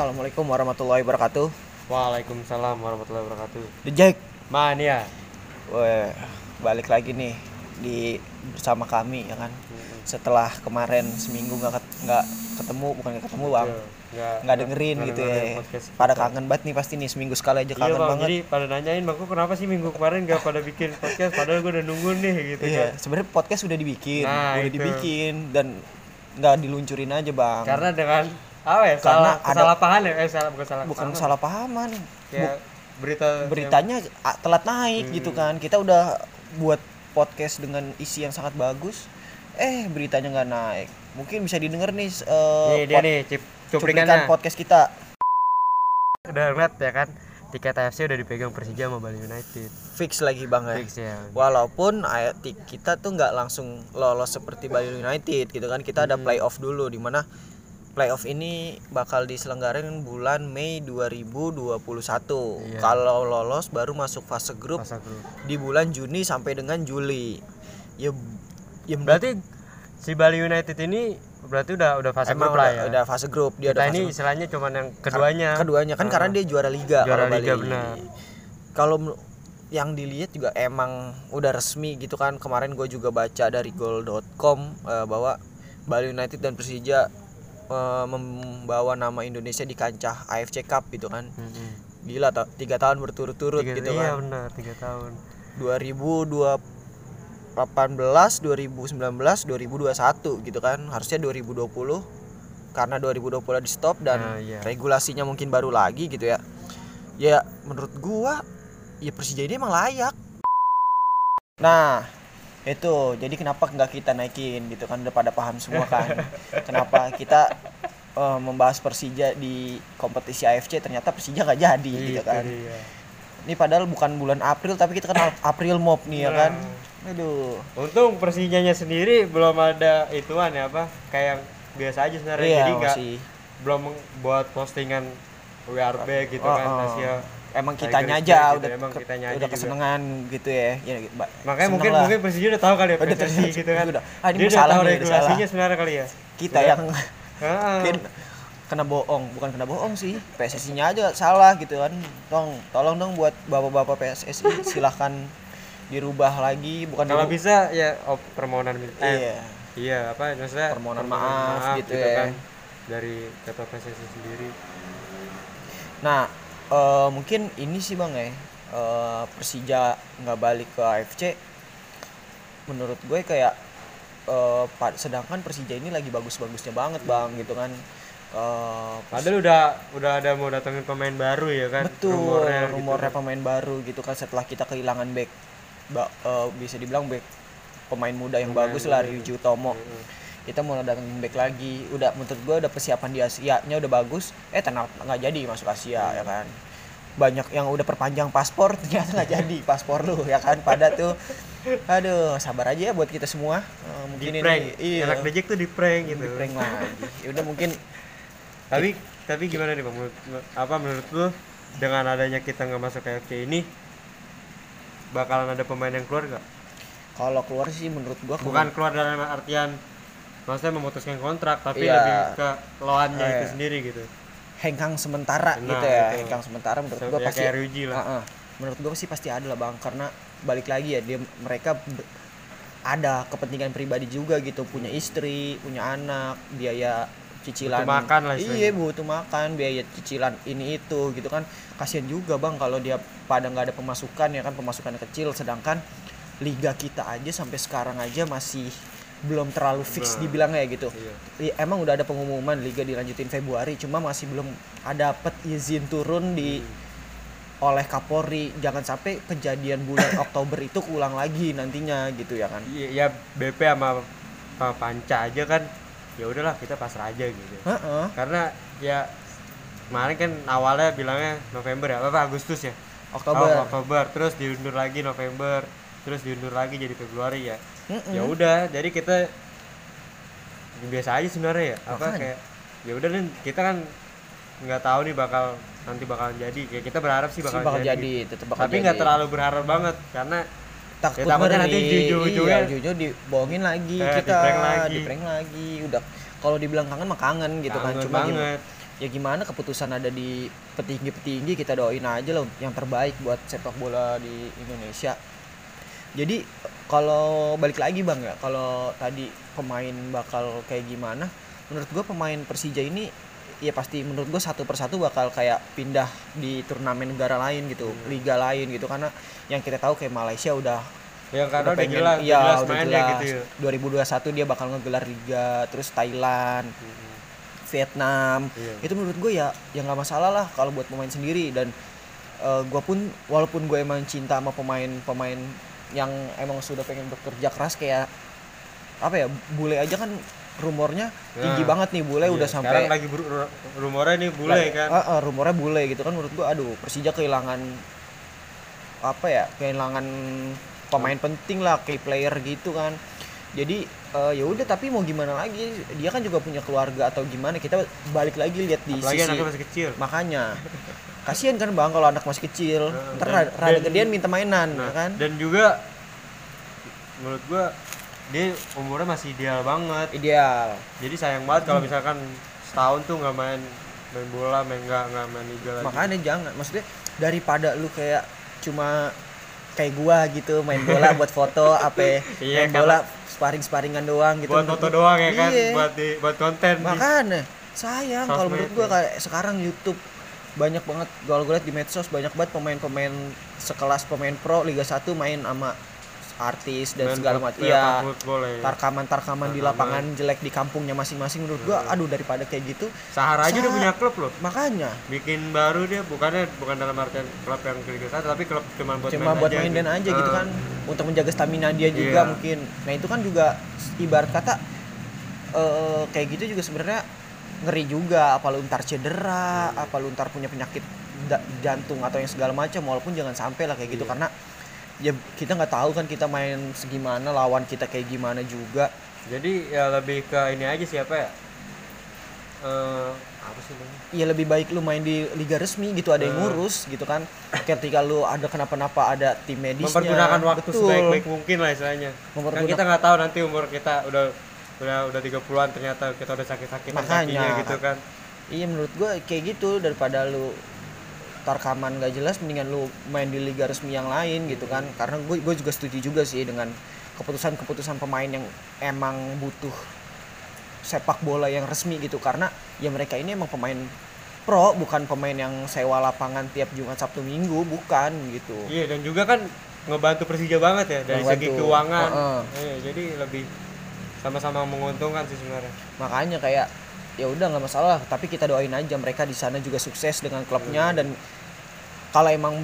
Assalamualaikum warahmatullahi wabarakatuh. Waalaikumsalam warahmatullahi wabarakatuh. The Jack, Mania. weh, balik lagi nih di bersama kami ya kan. Setelah kemarin seminggu nggak nggak ketemu, bukan nggak ketemu bang, Nggak, nggak dengerin nggak gitu ya. podcast Pada kangen banget nih pasti nih seminggu sekali aja Iya kangen bang, banget. jadi pada nanyain bang, kenapa sih minggu kemarin nggak pada bikin podcast padahal gue udah nunggu nih gitu Iya, kan. sebenarnya podcast udah dibikin, Nah, udah itu. dibikin dan nggak diluncurin aja bang. Karena dengan apa ya? Karena salah ada- kesalahpahaman ya? Eh salah bukan salah. bukan salah pahaman. Kayak berita beritanya a- telat naik Hmm. gitu kan kita udah buat podcast dengan isi yang sangat bagus eh beritanya nggak naik mungkin bisa didengar nih s- eh, dia pod- nih, cip, cuplikan podcast kita Udah ngeliat ya kan, tiket AFC udah dipegang Persija sama Bali United. fix lagi bang ya Fix ya. walaupun kita tuh nggak langsung lolos seperti Bali United gitu kan kita ada Hmm. playoff dulu di mana playoff ini bakal diselenggarakan bulan Mei 2021 Iya. kalau lolos baru masuk fase grup di bulan Juni sampai dengan Juli ya ya Berarti si Bali United ini berarti udah udah fase Emang grup lah udah, ya. udah fase grup dia Kita udah ini istilahnya cuman yang keduanya. keduanya kan Ah. karena dia juara liga Juara kalau liga, Bali. benar. Kalau yang dilihat juga emang udah resmi gitu kan kemarin gue juga baca dari goal.com eh, bahwa Bali United dan Persija eh, membawa nama Indonesia di kancah AFC Cup gitu kan. Mm-mm. gila ta- tiga tahun berturut-turut Tiga- gitu iya kan. benar tiga tahun. 2018 2019 2021 gitu kan. Harusnya 2020 karena 2020 di stop dan Nah, iya. regulasinya mungkin baru lagi gitu ya. Ya menurut gua ya Persija ini emang layak. Nah itu jadi kenapa nggak kita naikin gitu kan udah pada paham semua kan. Kenapa kita eh, membahas Persija di kompetisi AFC ternyata Persija nggak jadi gitu Itu kan. dia. ini padahal bukan bulan April tapi kita kan April Mop nih ya kan. Nah. aduh. Untung Persijanya sendiri belum ada ituan ya apa kayak biasa aja sebenarnya. Iya jadi nggak belum buat postingan we are back gitu Oh, kan oh. Asia emang Tiger kitanya is aja gitu, udah emang kitanya aja udah juga. kesenangan gitu ya, ya ba- makanya mungkin lah. mungkin Persija udah tahu kali ya terus- gitu kan. udah. Ah, ini dia udah tahu nih, regulasinya sebenarnya kali ya. Kita Udah. yang Heeh. mungkin kena bohong. Bukan kena bohong sih. PSSI-nya aja salah gitu kan. Tolong tolong dong buat bapak-bapak PSSI silahkan dirubah lagi. Bukan kalau diru- bisa ya oh, permohonan minta. Eh, iya. Iya apa maksudnya Permohonan maaf gitu ya. kan dari ketua PSSI sendiri. Nah, eh, mungkin ini sih bang ya, eh, Persija nggak balik ke AFC. Menurut gue kayak, pa- sedangkan Persija ini lagi bagus-bagusnya banget bang, gitu kan. Eh, padahal udah udah ada mau datengin pemain baru ya kan betul, rumornya, rumornya, gitu. pemain baru gitu kan setelah kita kehilangan back, ba- eh, bisa dibilang back pemain muda yang Pemain bagus lah. Ryuji Utomo. Heeh. Kita mau datengin back lagi, udah menurut gue udah persiapan di Asia-nya udah bagus. Eh ternyata nggak jadi masuk Asia ya kan. Banyak yang udah perpanjang paspor ternyata nggak jadi paspor lu ya kan. Pada tuh, aduh sabar aja ya buat kita semua. Di mungkin prank ini iya anak dejek tuh di prank gitu di prank lagi. Ya udah mungkin tapi tapi gimana nih bang menurut apa menurut lu dengan adanya kita nggak masuk ke FC ini bakalan ada pemain yang keluar nggak kalau keluar sih menurut gua bukan keluar dalam artian maksudnya memutuskan kontrak tapi Iya. lebih ke loannya Eh, itu sendiri gitu hengkang sementara Nah, gitu ya. itu. Hengkang sementara menurut So, gua ya pasti lah Heeh. menurut gue sih pasti ada lah bang karena balik lagi ya dia mereka ada kepentingan pribadi juga gitu punya istri punya anak biaya cicilan Butuh makan lah iya butuh makan biaya cicilan ini itu gitu kan kasihan juga bang kalau dia pada nggak ada pemasukan ya kan pemasukannya kecil sedangkan liga kita aja sampai sekarang aja masih belum terlalu fix Nah. dibilangnya gitu. Iya. Emang udah ada pengumuman liga dilanjutin Februari cuma masih belum ada dapet izin turun di oleh Kapolri. Jangan sampai kejadian bulan Oktober itu keulang lagi nantinya gitu ya kan? Iya, ya BP sama sama Panca aja kan ya udahlah kita pasrah aja gitu. Heeh. karena ya kemarin kan awalnya bilangnya November ya apa Agustus ya? Oktober. Oh, Oktober. Terus diundur lagi November terus diundur lagi jadi Februari ya Mm-mm. ya udah jadi kita biasa aja sebenarnya ya. Apa Makanya. kayak ya udah nih kita kan nggak tahu nih bakal nanti bakalan jadi. Kayak kita berharap sih bakal, bakal jadi, jadi, tetep bakal tapi nggak terlalu berharap banget karena takut Ya, takutnya nanti jujur-jujurnya- iya, jujur dibohongin lagi Eh, kita di-prank lagi. di-prank lagi. Udah kalau dibilang kangen mah kangen gitu kan cuma gimana banget. Ya gimana keputusan ada di petinggi-petinggi kita doain aja lah yang terbaik buat sepak bola di Indonesia. Jadi kalau balik lagi bang ya kalau tadi pemain bakal kayak gimana menurut gue pemain Persija ini ya pasti menurut gue satu persatu bakal kayak pindah di turnamen negara lain gitu Hmm. liga lain gitu karena yang kita tahu kayak Malaysia udah yang karena udah pengen jelas, udah jelas udah mainnya jelas gitu ya 2021 dia bakal ngegelar liga terus Thailand Mm-mm. Vietnam Iya. itu menurut gue ya ya nggak masalah lah kalau buat pemain sendiri dan gue pun walaupun gue emang cinta sama pemain-pemain yang emang sudah pengen bekerja keras kayak apa ya bule aja kan rumornya tinggi Nah, banget nih bule Iya, udah sekarang sampai lagi ber- ru- rumornya nih bule Lagi- kan. Ah, ah, rumornya bule gitu kan menurut gue aduh Persija kehilangan apa ya kehilangan pemain penting lah key player gitu kan. Jadi eh, ya udah tapi mau gimana lagi? Dia kan juga punya keluarga atau gimana kita balik lagi lihat di apalagi sisi anaknya masih kecil. Makanya kasihan kan bang kalau anak masih kecil Nah, ntar dan- rada, dan- gedean minta mainan nah ya kan dan juga menurut gua dia umurnya masih ideal banget ideal jadi sayang banget kalau misalkan setahun tuh nggak main main bola main nggak nggak main liga lagi makanya jangan maksudnya daripada lu kayak cuma kayak gua gitu main bola buat foto apa Iya, main kan. bola sparring sparingan doang gitu buat foto doang ya kan Iya. buat di buat konten makanya sayang kalau menurut gua ya. kayak sekarang YouTube banyak banget kalau gue di medsos banyak banget pemain-pemain sekelas pemain pro Liga 1 main sama artis dan main segala macam ya, iya football ya. tarkaman-tarkaman di Tarkaman. lapangan jelek di kampungnya masing-masing menurut gua Hmm. aduh daripada kayak gitu Sahara aja udah punya klub loh makanya bikin baru dia bukannya bukan dalam artian klub yang ke Liga 1 tapi klub cuma buat cuma main buat aja main dan aja gitu Eh, kan untuk menjaga stamina dia juga Iya. mungkin nah itu kan juga ibarat kata eh, kayak gitu juga sebenarnya ngeri juga apa lu ntar cedera Hmm. apa lu ntar punya penyakit jantung atau yang segala macam walaupun jangan sampai lah kayak gitu. Iya. karena ya kita nggak tahu kan kita main segimana lawan kita kayak gimana juga. Jadi ya lebih ke ini aja siapa ya? Eh, apa sih namanya? Ya lebih baik lu main di liga resmi gitu ada yang Eh. ngurus gitu kan. Ketika lu ada kenapa-napa ada tim medisnya. Mempergunakan waktu sebaik-baik mungkin lah istilahnya. Kan kita nggak tahu nanti umur kita udah udah udah 30-an ternyata kita udah sakit-sakit kakinya gitu kan. Iya menurut gua kayak gitu daripada lu tarkaman gak jelas mendingan lu main di liga resmi yang lain gitu kan. Karena gue gue juga setuju juga sih dengan keputusan-keputusan pemain yang emang butuh sepak bola yang resmi gitu. Karena ya mereka ini emang pemain pro bukan pemain yang sewa lapangan tiap Jumat Sabtu Minggu. Bukan gitu. Iya dan juga kan ngebantu Persija banget ya dari segi Ngebantu. keuangan. Heeh. Iya, jadi lebih sama-sama menguntungkan sih sebenarnya. Makanya kayak ya udah nggak masalah. Tapi kita doain aja mereka di sana juga sukses dengan klubnya dan kalau emang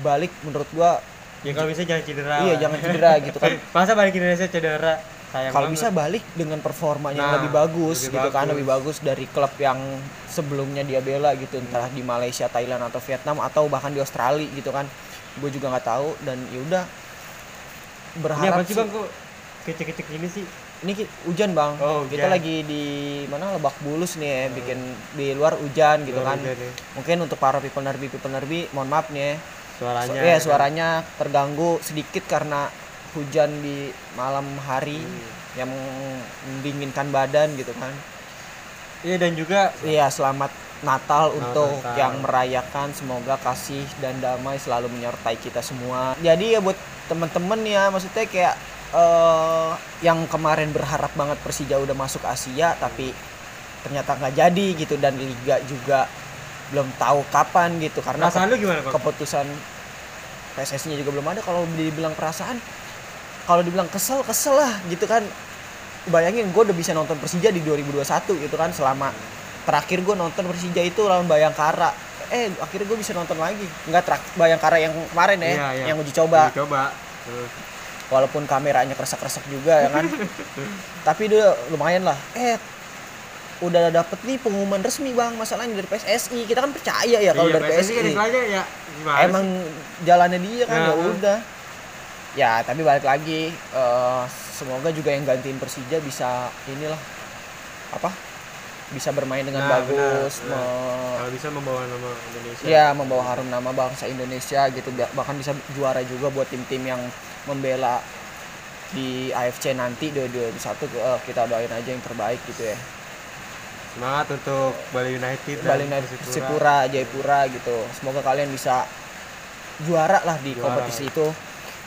balik menurut gua ya kalau bisa jangan cedera iya lah. jangan cedera gitu kan. Masa balik Indonesia cedera? Kalau bisa balik dengan performanya yang Nah, lebih bagus lebih gitu kan bagus. lebih bagus. dari klub yang sebelumnya dia bela gitu. Entah di Malaysia Thailand atau Vietnam atau bahkan di Australia gitu kan. Gue juga nggak tahu dan ya udah ini berharap apa sih bang kok kecil-kecil gini sih ini hujan bang Oh, kita hujan. lagi di mana Lebak Bulus nih ya bikin di luar hujan gitu Luar kan hujan ya. mungkin untuk para people nerbi people nerbi mohon maaf nih ya suaranya Su- iya kan. suaranya terganggu sedikit karena hujan di malam hari Hmm. yang mendinginkan badan gitu kan iya dan juga Iya, selamat Natal untuk Natal. yang merayakan. Semoga kasih dan damai selalu menyertai kita semua. Jadi ya buat temen-temen ya, maksudnya kayak eh yang kemarin berharap banget Persija udah masuk Asia, tapi ternyata nggak jadi gitu dan Liga juga belum tahu kapan gitu karena perasaan lu gimana keputusan PSSI-nya juga belum ada. Kalau dibilang perasaan, kalau dibilang kesel kesel lah gitu kan. Bayangin gue udah bisa nonton Persija di 2021 gitu kan selama terakhir gue nonton Persija itu lawan Bayangkara. Eh akhirnya gue bisa nonton lagi. Enggak terak Bayangkara yang kemarin ya, Iya, iya. yang uji coba. Uji coba Tuh. Walaupun kameranya kresek-kresek juga ya kan. Tapi dia lumayan lah. Eh udah dapet nih pengumuman resmi bang masalahnya dari PSSI kita kan percaya ya kalau Iya, dari PSSI PSSI kan ya emang sih? jalannya dia kan Ya. ya udah ya tapi balik lagi eh, semoga juga yang gantiin Persija bisa inilah apa bisa bermain dengan Nah, bagus benar, me- kalau bisa membawa nama Indonesia. Ya membawa harum nama bangsa Indonesia gitu. Ba- bahkan bisa juara juga buat tim-tim yang membela di AFC nanti 2021 eh, kita doain aja yang terbaik gitu ya. Semangat untuk Bali United Bali United Persipura. Jayapura gitu. Semoga kalian bisa juara lah di Juara. kompetisi itu.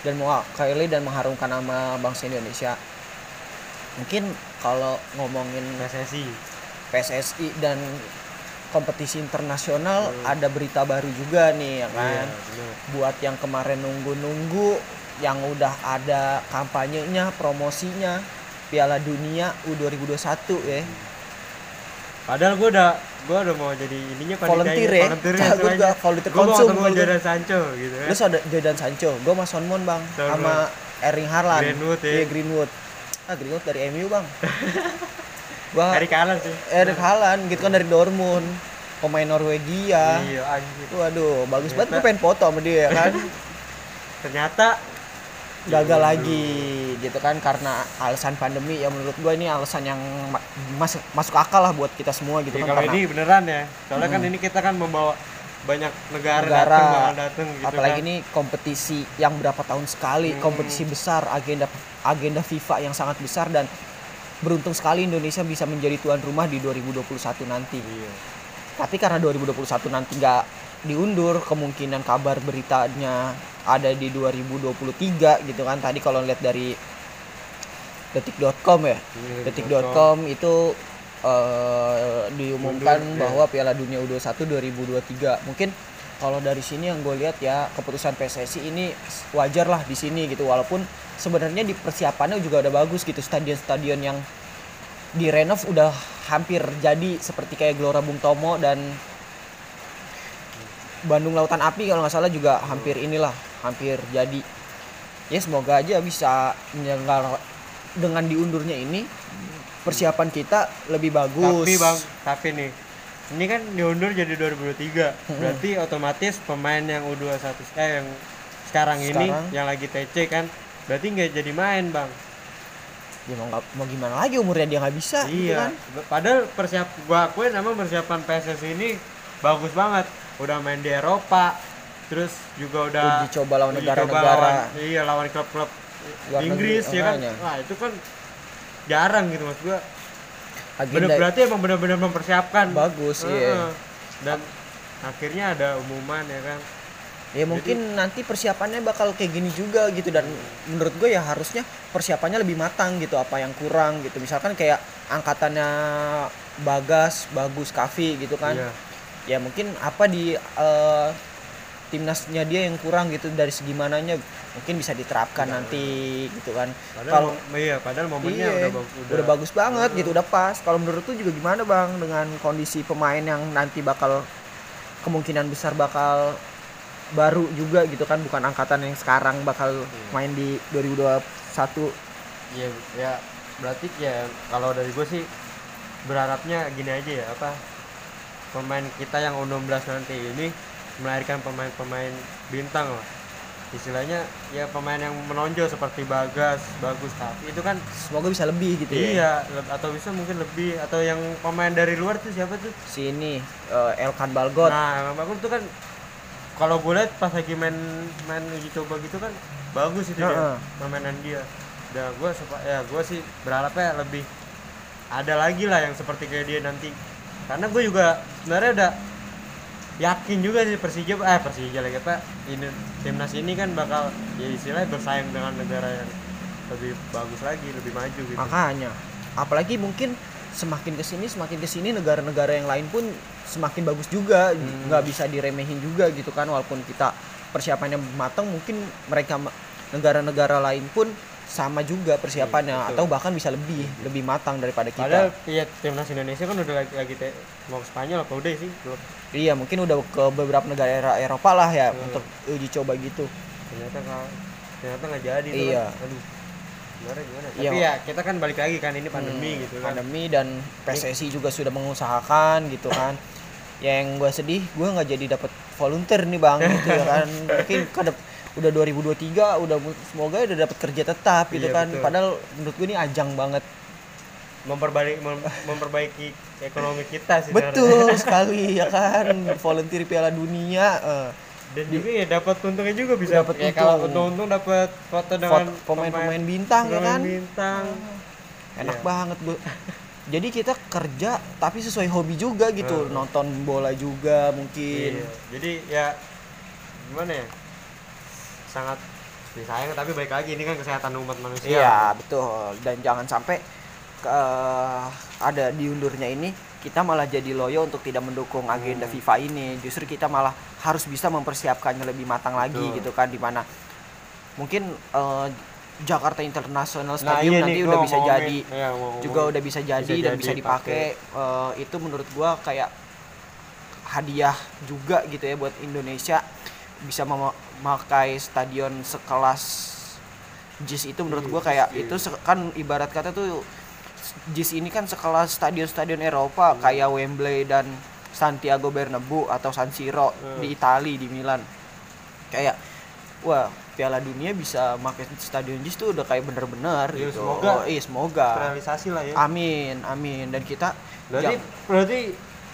Dan mewakili dan mengharumkan nama bangsa Indonesia. Mungkin kalau ngomongin PSSI PSSI dan kompetisi internasional Hmm. ada berita baru juga nih ya kan? Iya, buat yang kemarin nunggu-nunggu yang udah ada kampanyenya promosinya Piala Dunia U2021 ya. Padahal gue udah gue udah mau jadi ininya Volunteer ya? volunteer Nah, gua juga volunteer konsum gue mau Jadon Sancho gitu kan. Lu ada Sancho? Gue sama Sonmon bang Sonmon. sama Erling Haaland. Greenwood, ya. Iya, Greenwood. Ah Greenwood dari MU bang gua Harry Kane sih. Erling Haaland gitu kan dari Dortmund. Pemain Norwegia. Iya anjir waduh bagus banget. Gue Ternyata- pengen foto sama dia ya kan? Ternyata gagal Iya, lagi gitu kan karena alasan pandemi. Ya menurut gue ini alasan yang ma- masuk masuk akal lah buat kita semua gitu Ya, kan kalau karena ini beneran ya. Soalnya kan ini kita kan membawa banyak negara, Negara. datang datang gitu apalagi kan. ini kompetisi yang berapa tahun sekali Hmm. kompetisi besar agenda agenda FIFA yang sangat besar dan beruntung sekali Indonesia bisa menjadi tuan rumah di 2021 nanti. Iya. Tapi karena 2021 nanti nggak diundur kemungkinan kabar beritanya ada di 2023 gitu kan. Tadi kalau lihat dari detik.com ya Iya, detik.com itu eh, diumumkan Mundur, iya. bahwa Piala Dunia U21 2023 mungkin kalau dari sini yang gue lihat ya keputusan PSSI ini wajar lah di sini gitu. Walaupun sebenarnya di persiapannya juga udah bagus gitu. Stadion-stadion yang direnov udah hampir jadi seperti kayak Gelora Bung Tomo dan Bandung Lautan Api kalau nggak salah juga hampir inilah hampir jadi. Ya semoga aja bisa menyelenggara dengan diundurnya ini persiapan kita lebih bagus. tapi bang tapi nih ini kan diundur jadi 2023 berarti otomatis pemain yang U21 eh yang sekarang, ini Sekarang. yang lagi TC kan berarti nggak jadi main bang. Ya mau, nggak- mau gimana lagi umurnya? Dia nggak bisa gitu iya. kan? Padahal persiap gua akuin emang persiapan PSSI ini bagus banget. Udah main di Eropa terus juga udah uji coba lawan negara-negara. iya lawan klub-klub Inggris negeri, ya kan? wah itu kan jarang gitu mas gua bener agenda berarti emang benar-benar mempersiapkan. Bagus Heeh. iya dan akhirnya ada umuman ya kan? Ya mungkin nanti persiapannya bakal kayak gini juga gitu. Dan menurut gue ya harusnya persiapannya lebih matang gitu apa yang kurang gitu. Misalkan kayak angkatannya Bagas Bagus Kavi gitu kan. Iya. Ya mungkin apa di eh, timnasnya dia yang kurang gitu dari segi mananya mungkin bisa diterapkan nanti gitu kan. Kalau iya padahal momennya iya, udah, bang- udah, bagus banget gitu udah pas. Kalau menurut tuh juga gimana bang dengan kondisi pemain yang nanti bakal kemungkinan besar bakal baru juga gitu kan bukan angkatan yang sekarang bakal main di 2021 Iya, ya berarti ya kalau dari gue sih berharapnya gini aja ya apa pemain kita yang U16 nanti ini melahirkan pemain-pemain bintang lah. Istilahnya ya pemain yang menonjol seperti Bagas, Bagus. Tapi itu kan semoga bisa lebih gitu ya. Iya atau bisa mungkin lebih atau yang pemain dari luar tuh siapa tuh? Si ini eh, Elkan Balgot. Nah emang Bagus tuh kan kalau gue lihat pas lagi main main uji coba gitu kan bagus itu dia Heeh. permainan dia. Dan gue ya gue sih berharapnya lebih ada lagi lah yang seperti kayak dia nanti. Karena gue juga sebenarnya udah yakin juga sih Persija eh Persija lagi apa ini timnas ini kan bakal ya istilahnya bersaing dengan negara yang lebih bagus lagi lebih maju gitu makanya apalagi mungkin semakin ke sini semakin ke sini negara-negara yang lain pun semakin bagus juga Hmm. nggak bisa diremehin juga gitu kan walaupun kita persiapannya matang mungkin mereka negara-negara lain pun sama juga persiapannya Iya, betul. atau bahkan bisa lebih lebih matang daripada kita padahal iya timnas Indonesia kan udah lagi, lagi te- mau ke Spanyol apa udah sih belum iya mungkin udah ke beberapa negara Eropa lah ya Hmm. untuk uji coba gitu ternyata nggak ternyata nggak jadi tuh Iya. kan. aduh gimana gimana Iya. tapi ya kita kan balik lagi kan ini pandemi Hmm, gitu kan pandemi dan PSSI juga sudah mengusahakan gitu kan yang gue sedih gue nggak jadi dapat volunteer nih bang gitu ya kan mungkin kadep- udah 2023 udah semoga udah dapat kerja tetap gitu Iya, kan betul. padahal menurut gue ini ajang banget memperbaiki mem- memperbaiki ekonomi kita sih betul sekali ya kan volunteer Piala Dunia eh, dan juga ya dapat untungnya juga bisa Dapat ya kalau untung. untung-untung dapat foto dengan pemain-pemain bintang ya pemain kan bintang enak Iya. banget bu jadi kita kerja tapi sesuai hobi juga gitu Hmm. nonton bola juga mungkin Iya. Jadi ya gimana ya? Sangat disayang tapi baik lagi ini kan kesehatan umat manusia. Iya betul dan jangan sampai ke, ada diundurnya ini kita malah jadi loyo untuk tidak mendukung agenda Hmm. FIFA ini justru kita malah harus bisa mempersiapkannya lebih matang lagi Betul. gitu kan di mana mungkin eh, Jakarta International Nah, Stadium iya nanti nih, udah bisa ngomongin- jadi ngomongin. juga udah bisa jadi Bisa dan jadi bisa dipakai Eh, itu menurut gua kayak hadiah juga gitu ya buat Indonesia bisa memakai stadion sekelas JIS itu menurut gua kayak Iya. itu kan ibarat kata tuh JIS ini kan sekelas stadion-stadion Eropa kayak Wembley dan Santiago Bernabeu atau San Siro Hmm. di Itali di Milan kayak wah Piala Dunia bisa pakai stadion JIS tuh udah kayak bener-bener Iya, gitu semoga. Oh, iya semoga realisasi lah ya. amin amin dan kita Berarti jang- berarti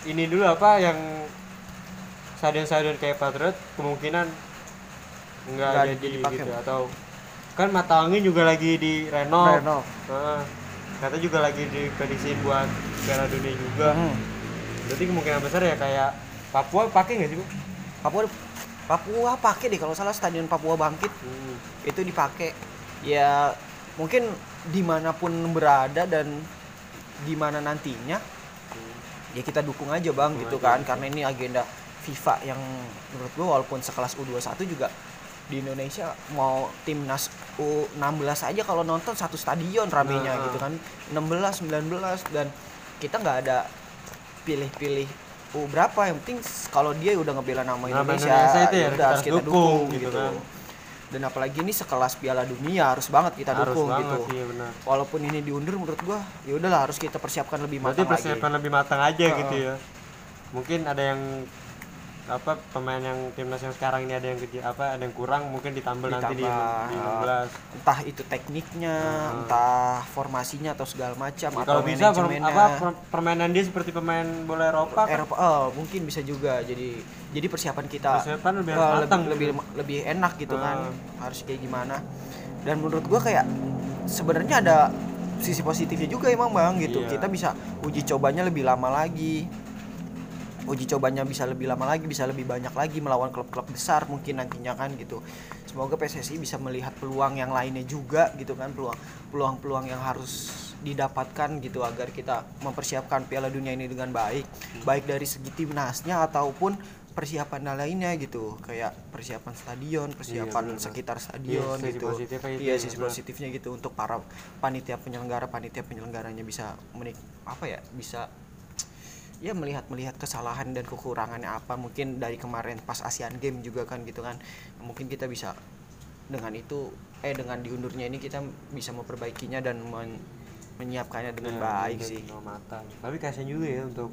ini dulu apa yang stadion-stadion kayak Patriot kemungkinan enggak Nggak jadi dipakai. gitu atau kan mata angin juga lagi di renov. Renov. Heeh. Kata juga lagi diprediksiin buat Piala Dunia juga. Hmm. Berarti kemungkinan besar ya kayak Papua pakai nggak sih bu? Papua Papua pakai deh kalau salah stadion Papua Bangkit Hmm. itu dipakai ya mungkin di mana pun berada dan gimana nantinya ya kita dukung aja bang Dukung gitu aja, kan gitu. karena ini agenda FIFA yang menurut gua walaupun sekelas U21 juga di Indonesia mau timnas U16 aja kalau nonton satu stadion ramenya Nah, gitu kan 16 19 dan kita nggak ada pilih-pilih U berapa yang penting kalau dia udah ngebela nama Nama Indonesia, Indonesia itu ya udah kita harus kita dukung, dukung, gitu gitu. kan. Dan apalagi ini sekelas Piala Dunia harus banget kita Harus dukung banget gitu. sih ya benar. Walaupun ini diundur menurut gua ya udahlah harus kita persiapkan lebih Berarti matang persiapan lagi. lebih matang aja Heeh. gitu ya. Mungkin ada yang apa pemain yang timnas yang sekarang ini ada yang kecil apa ada yang kurang mungkin ditambah, nanti di, di uh, 16. Entah itu tekniknya, Heeh. entah formasinya atau segala macam Ya, atau kalau bisa per- apa per- permainan dia seperti pemain bola Eropa kan Eropa oh, mungkin bisa juga jadi jadi persiapan kita Persiapan lebih eh, lebih, matang lebih lebih enak gitu kan Ah. harus kayak gimana dan menurut gua kayak sebenarnya ada sisi positifnya juga emang bang gitu Iya. kita bisa uji cobanya lebih lama lagi uji cobanya bisa lebih lama lagi bisa lebih banyak lagi melawan klub-klub besar mungkin nantinya kan gitu. Semoga PSSI bisa melihat peluang yang lainnya juga gitu kan peluang peluang-peluang yang harus didapatkan gitu agar kita mempersiapkan Piala Dunia ini dengan baik. Baik dari segi timnasnya ataupun persiapan lainnya gitu. Kayak persiapan stadion persiapan benar. sekitar stadion Iya, sisi gitu. positifnya itu iya ya, sisi positifnya gitu untuk para panitia penyelenggara. Panitia penyelenggaranya bisa menik apa ya bisa ya melihat melihat kesalahan dan kekurangannya apa. Mungkin dari kemarin pas Asian Game juga kan gitu kan. Mungkin kita bisa dengan itu eh dengan diundurnya ini kita bisa memperbaikinya dan men- menyiapkannya dengan Ya, baik sih. tapi kasihan juga ya untuk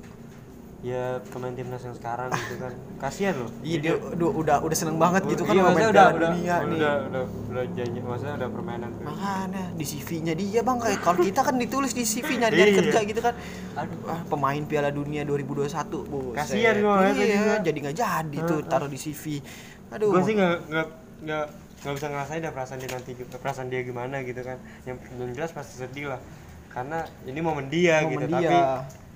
ya pemain timnas yang sekarang gitu kan kasihan loh iya dia udah udah, udah seneng banget gitu kan Iya, main maksudnya udah, udah, dunia nih udah, udah, udah janji, maksudnya udah permainan tuh. makanya di CV-nya dia bang kayak kalau kita kan ditulis di CV nyari Iya. kerja gitu kan Aduh. ah, pemain Piala Dunia 2021 buset. Kasihan ngeliatnya iya, juga. jadi nggak jadi tuh Heeh. taruh di CV aduh gue sih nggak nggak nggak nggak bisa ngerasain dah perasaan dia nanti juga perasaan dia gimana gitu kan yang, yang jelas pasti sedih lah karena ini momen dia Momen gitu dia. tapi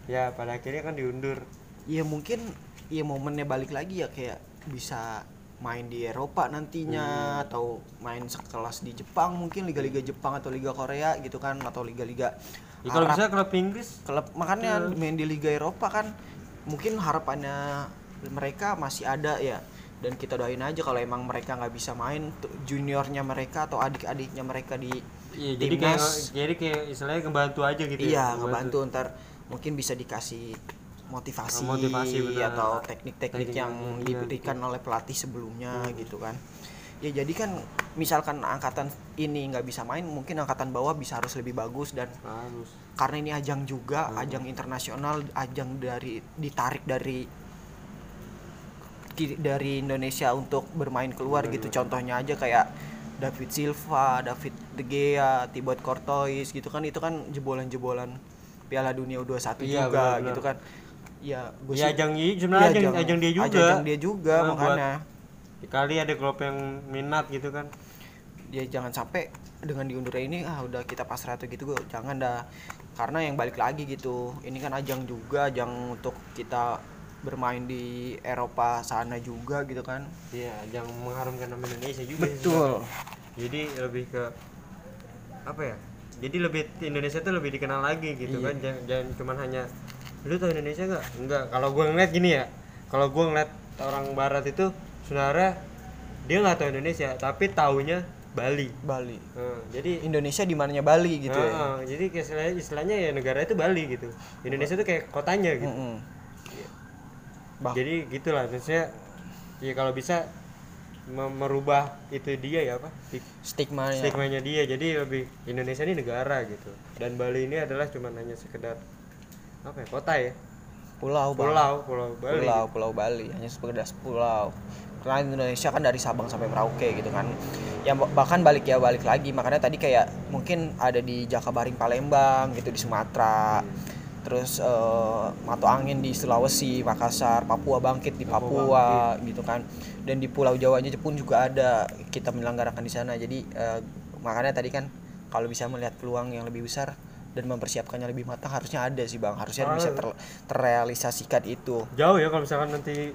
ya pada akhirnya kan diundur. Ya mungkin ya momennya balik lagi ya kayak bisa main di Eropa nantinya Hmm. atau main sekelas di Jepang mungkin liga-liga Jepang atau liga Korea gitu kan atau liga-liga ya, kalau bisa klub Inggris? Klub makanya Iya. main di liga Eropa kan mungkin harapannya mereka masih ada ya. Dan kita doain aja kalau emang mereka nggak bisa main juniornya mereka atau adik-adiknya mereka di iya jadi kayak jadi kayak istilahnya ngebantu aja gitu iya ya ngebantu ntar mungkin bisa dikasih motivasi, Oh, motivasi, benar. atau teknik-teknik Teknik yang iya, diberikan oleh pelatih sebelumnya Hmm. gitu kan ya jadi kan misalkan angkatan ini nggak bisa main mungkin angkatan bawah bisa harus lebih bagus dan harus karena ini ajang juga Hmm. ajang internasional ajang dari ditarik dari dari Indonesia untuk bermain keluar gitu contohnya aja kayak David Silva, David De Gea, Thibaut Courtois gitu kan itu kan jebolan-jebolan Piala Dunia U21 Iya, juga benar-benar. gitu kan. Ya gue ya ajang ini sebenarnya ajang, ajang dia juga. ajang dia juga Nah, buat- makanya. Kali ada klub yang minat gitu kan. Dia jangan sampai dengan diundurnya ini ah udah kita pasrah atau gitu gue jangan dah. Karena yang balik lagi gitu ini kan ajang juga ajang untuk kita bermain di Eropa sana juga gitu kan. Iya yang mengharumkan nama Indonesia juga sih betul. sebenarnya. jadi lebih ke apa ya jadi lebih Indonesia tuh lebih dikenal lagi gitu Iya. kan. Jangan, jangan cuman hanya lu tau Indonesia nggak? Enggak kalau gua ngeliat gini ya kalau gua ngeliat orang barat itu sebenarnya dia nggak tahu Indonesia tapi taunya Bali. Bali. Eh, jadi Indonesia di mananya Bali gitu ya? Ah, jadi istilahnya, istilahnya ya negara itu Bali gitu. Indonesia tuh kayak kotanya gitu. Mm-mm. Bah- jadi gitulah maksudnya ya kalau bisa merubah itu dia ya apa? Di- stigmanya. dia. Jadi lebih Indonesia ini negara gitu. Dan Bali ini adalah cuma hanya sekedar apa ya kota ya? Pulau Bang. pulau pulau Bali. Pulau pulau Bali. Hanya sekedar pulau. Karena Indonesia kan dari Sabang sampai Merauke gitu kan. Yang bahkan balik ya balik lagi. Makanya tadi kayak mungkin ada di Jakabaring Palembang gitu di Sumatera. Terus eh, Mato Angin di Sulawesi Makassar Papua Bangkit di Papua gitu kan dan di Pulau Jawanya pun juga ada kita menyelenggarakan di sana jadi eh, makanya tadi kan kalau bisa melihat peluang yang lebih besar dan mempersiapkannya lebih matang harusnya ada sih bang harusnya bisa ter- terrealisasikan itu jauh ya kalau misalkan nanti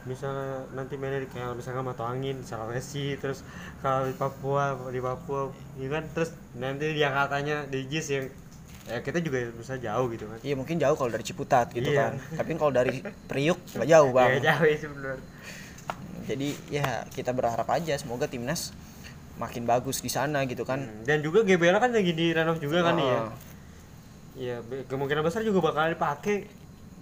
misalnya nanti mainnya di kayak misalkan Mato Angin Sulawesi terus kalau di Papua di Papua ya kan terus nanti di Jakartanya di JIS yang ya kita juga bisa jauh gitu kan Iya mungkin jauh kalau dari Ciputat gitu Iya. kan. Tapi kalau dari Priuk nggak jauh bang. ya jauh sih bener Jadi ya kita berharap aja semoga timnas makin bagus di sana gitu kan. Hmm, dan juga GBL kan lagi di renov juga kan nih ya. Iya, be- kemungkinan besar juga bakal dipakai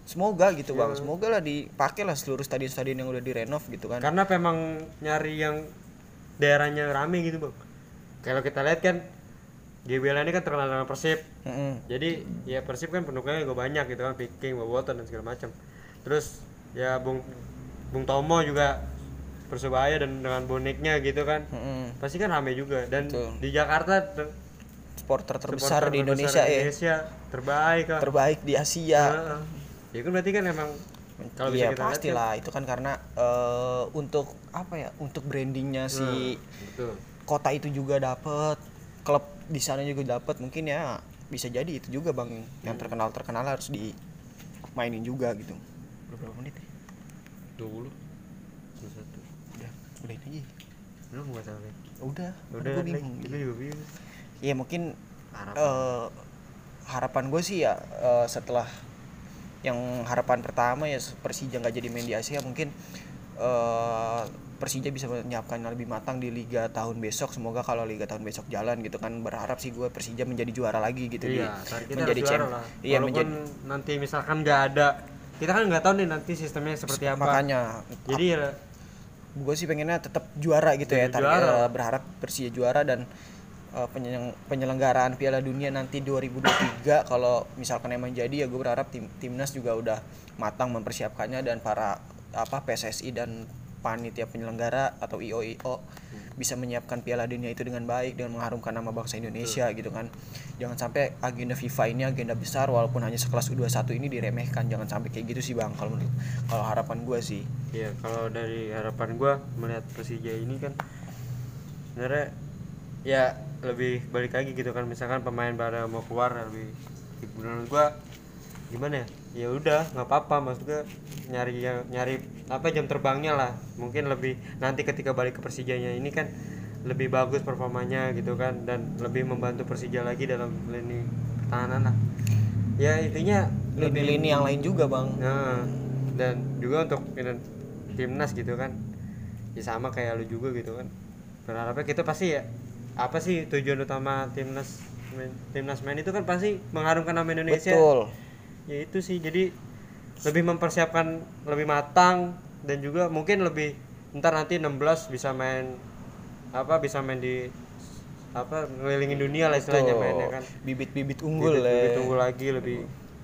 Semoga gitu Iya. bang. Semoga lah dipakai lah seluruh stadion-stadion yang udah direnov gitu kan. karena memang nyari yang daerahnya rame gitu bang. Kalau kita lihat kan GBL ini kan terkenal dengan Persib, Mm-mm. jadi ya Persib kan pendukungnya juga banyak gitu kan, Viking, Bobotoh dan segala macam. Terus ya Bung Bung Tomo juga persebaya dan dengan boniknya gitu kan, Mm-mm. pasti kan rame juga. Dan Betul. di Jakarta ter- Supporter terbesar supporter di terbesar Indonesia ya. Indonesia terbaik kan. Terbaik di Asia. Heeh. Ya kan berarti kan emang kalau Iya bisa kita lihat kan- pastilah itu kan karena eh, untuk apa ya untuk brandingnya si betul. kota itu juga dapet klub di sana juga dapet mungkin ya bisa jadi itu juga bang yang terkenal terkenal harus dimainin juga gitu udah berapa menit ya? 20 satu udah udah ini aja belum nggak salah Lek. udah udah gue bingung. Kita juga bingung. Ya mungkin harapan. eh, harapan gue sih ya eh, setelah yang harapan pertama ya Persija nggak jadi main di Asia mungkin eh, Persija bisa menyiapkan yang lebih matang di Liga tahun besok. Semoga kalau Liga tahun besok jalan gitu kan berharap sih gue Persija menjadi juara lagi gitu di iya target kita menjadi champ lah. iya walaupun menjadi nanti misalkan nggak ada kita kan nggak tahu nih nanti sistemnya seperti apa. Makanya. Jadi ya gue sih pengennya tetap juara gitu ya Jadi target juara. eh, berharap Persija juara dan penyeleng- penyelenggaraan Piala Dunia nanti 2023 kalau misalkan emang jadi ya gue berharap tim timnas juga udah matang mempersiapkannya dan para apa PSSI dan panitia penyelenggara atau IO-IO bisa menyiapkan Piala Dunia itu dengan baik dengan mengharumkan nama bangsa Indonesia gitu kan. Jangan sampai agenda FIFA ini agenda besar walaupun hanya sekelas U21 ini diremehkan. Jangan sampai kayak gitu sih bang kalau menurut kalau harapan gue sih. Ya kalau dari harapan gua melihat Persija ini kan sebenarnya ya lebih balik lagi gitu kan. Misalkan pemain pada mau keluar lebih menurut gua gimana ya ya udah nggak apa-apa maksud gua nyari yang nyari apa jam terbangnya lah mungkin lebih nanti ketika balik ke Persijanya ini kan lebih bagus performanya gitu kan dan lebih membantu Persija lagi dalam lini pertahanan lah ya intinya lini-lini yang lain juga bang Nah, dan juga untuk timnas gitu kan. Ya sama kayak lu juga gitu kan. Berharapnya kita pasti ya apa sih tujuan utama timnas timnas main itu kan pasti mengharumkan nama Indonesia. betul Ya itu sih. Jadi lebih mempersiapkan lebih matang dan juga mungkin lebih ntar nanti 16 bisa main apa bisa main di apa ngelilingin dunia lah istilahnya Betul. mainnya kan bibit-bibit unggul lebih, ya lebih tunggu lagi lebih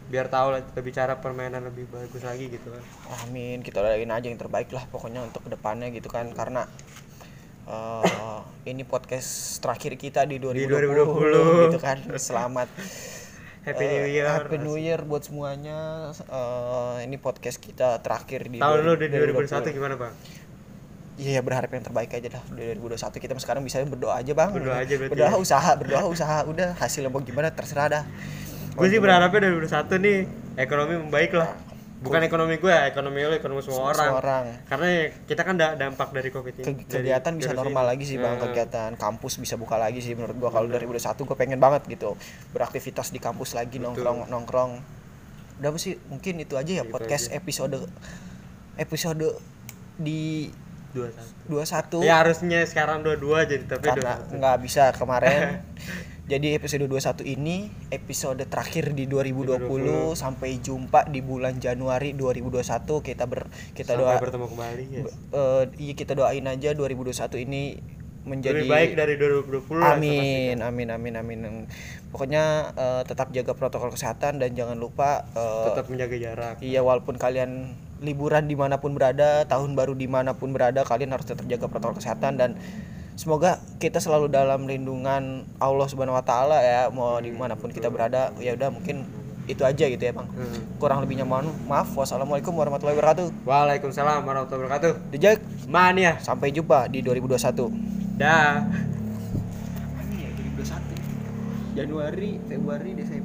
biar tahu lah lebih cara permainan lebih bagus lagi gitu kan amin kita doain aja yang terbaik lah pokoknya untuk ke depannya gitu kan karena eh, ini podcast terakhir kita di 2020, 2020. gitu kan selamat Happy eh, New Year. Happy New Year buat semuanya. Eh, ini podcast kita terakhir di tahun lu di 2020. 2021 gimana bang? Iya berharap yang terbaik aja dah di 2021 kita sekarang bisa berdoa aja bang. Berdoa aja berarti berdoa ya. usaha berdoa usaha. Udah hasilnya mau gimana terserah dah. Gue sih berharapnya dari satu nih ekonomi membaik lah bukan ekonomi gue ekonomi lo ekonomi semua orang semua orang. karena ya, kita kan da- dampak dari covid ini. Ke- kegiatan dari bisa normal ini. lagi sih bang Nah, kegiatan. Kampus bisa buka lagi sih menurut gua. Kalau 2021 gua pengen banget gitu beraktivitas di kampus lagi nongkrong nongkrong. Udah apa sih? Mungkin itu aja ya Gitu podcast episode episode di dua satu. 21 ya harusnya sekarang dua dua jadi tapi karena nggak bisa kemarin jadi episode 21 ini episode terakhir di 2020, sampai jumpa di bulan Januari 2021 kita ber kita sampai doa bertemu kembali ya. eh, iya kita doain aja 2021 ini menjadi lebih baik dari 2020 lah, Amin, amin, amin, amin. Pokoknya eh, tetap jaga protokol kesehatan dan jangan lupa eh, tetap menjaga jarak iya walaupun kalian liburan di mana pun berada, tahun baru di mana pun berada, kalian harus tetap jaga protokol kesehatan dan semoga kita selalu dalam lindungan Allah Subhanahu Wa Taala ya, mau di mana pun kita berada. Ya udah mungkin itu aja gitu ya bang. Hmm. Kurang lebihnya mohon maaf. Wassalamualaikum warahmatullahi wabarakatuh. Waalaikumsalam warahmatullahi wabarakatuh Dijak, mania sampai jumpa di 2021. dah Ini ya 2021. Januari, Februari, Desember.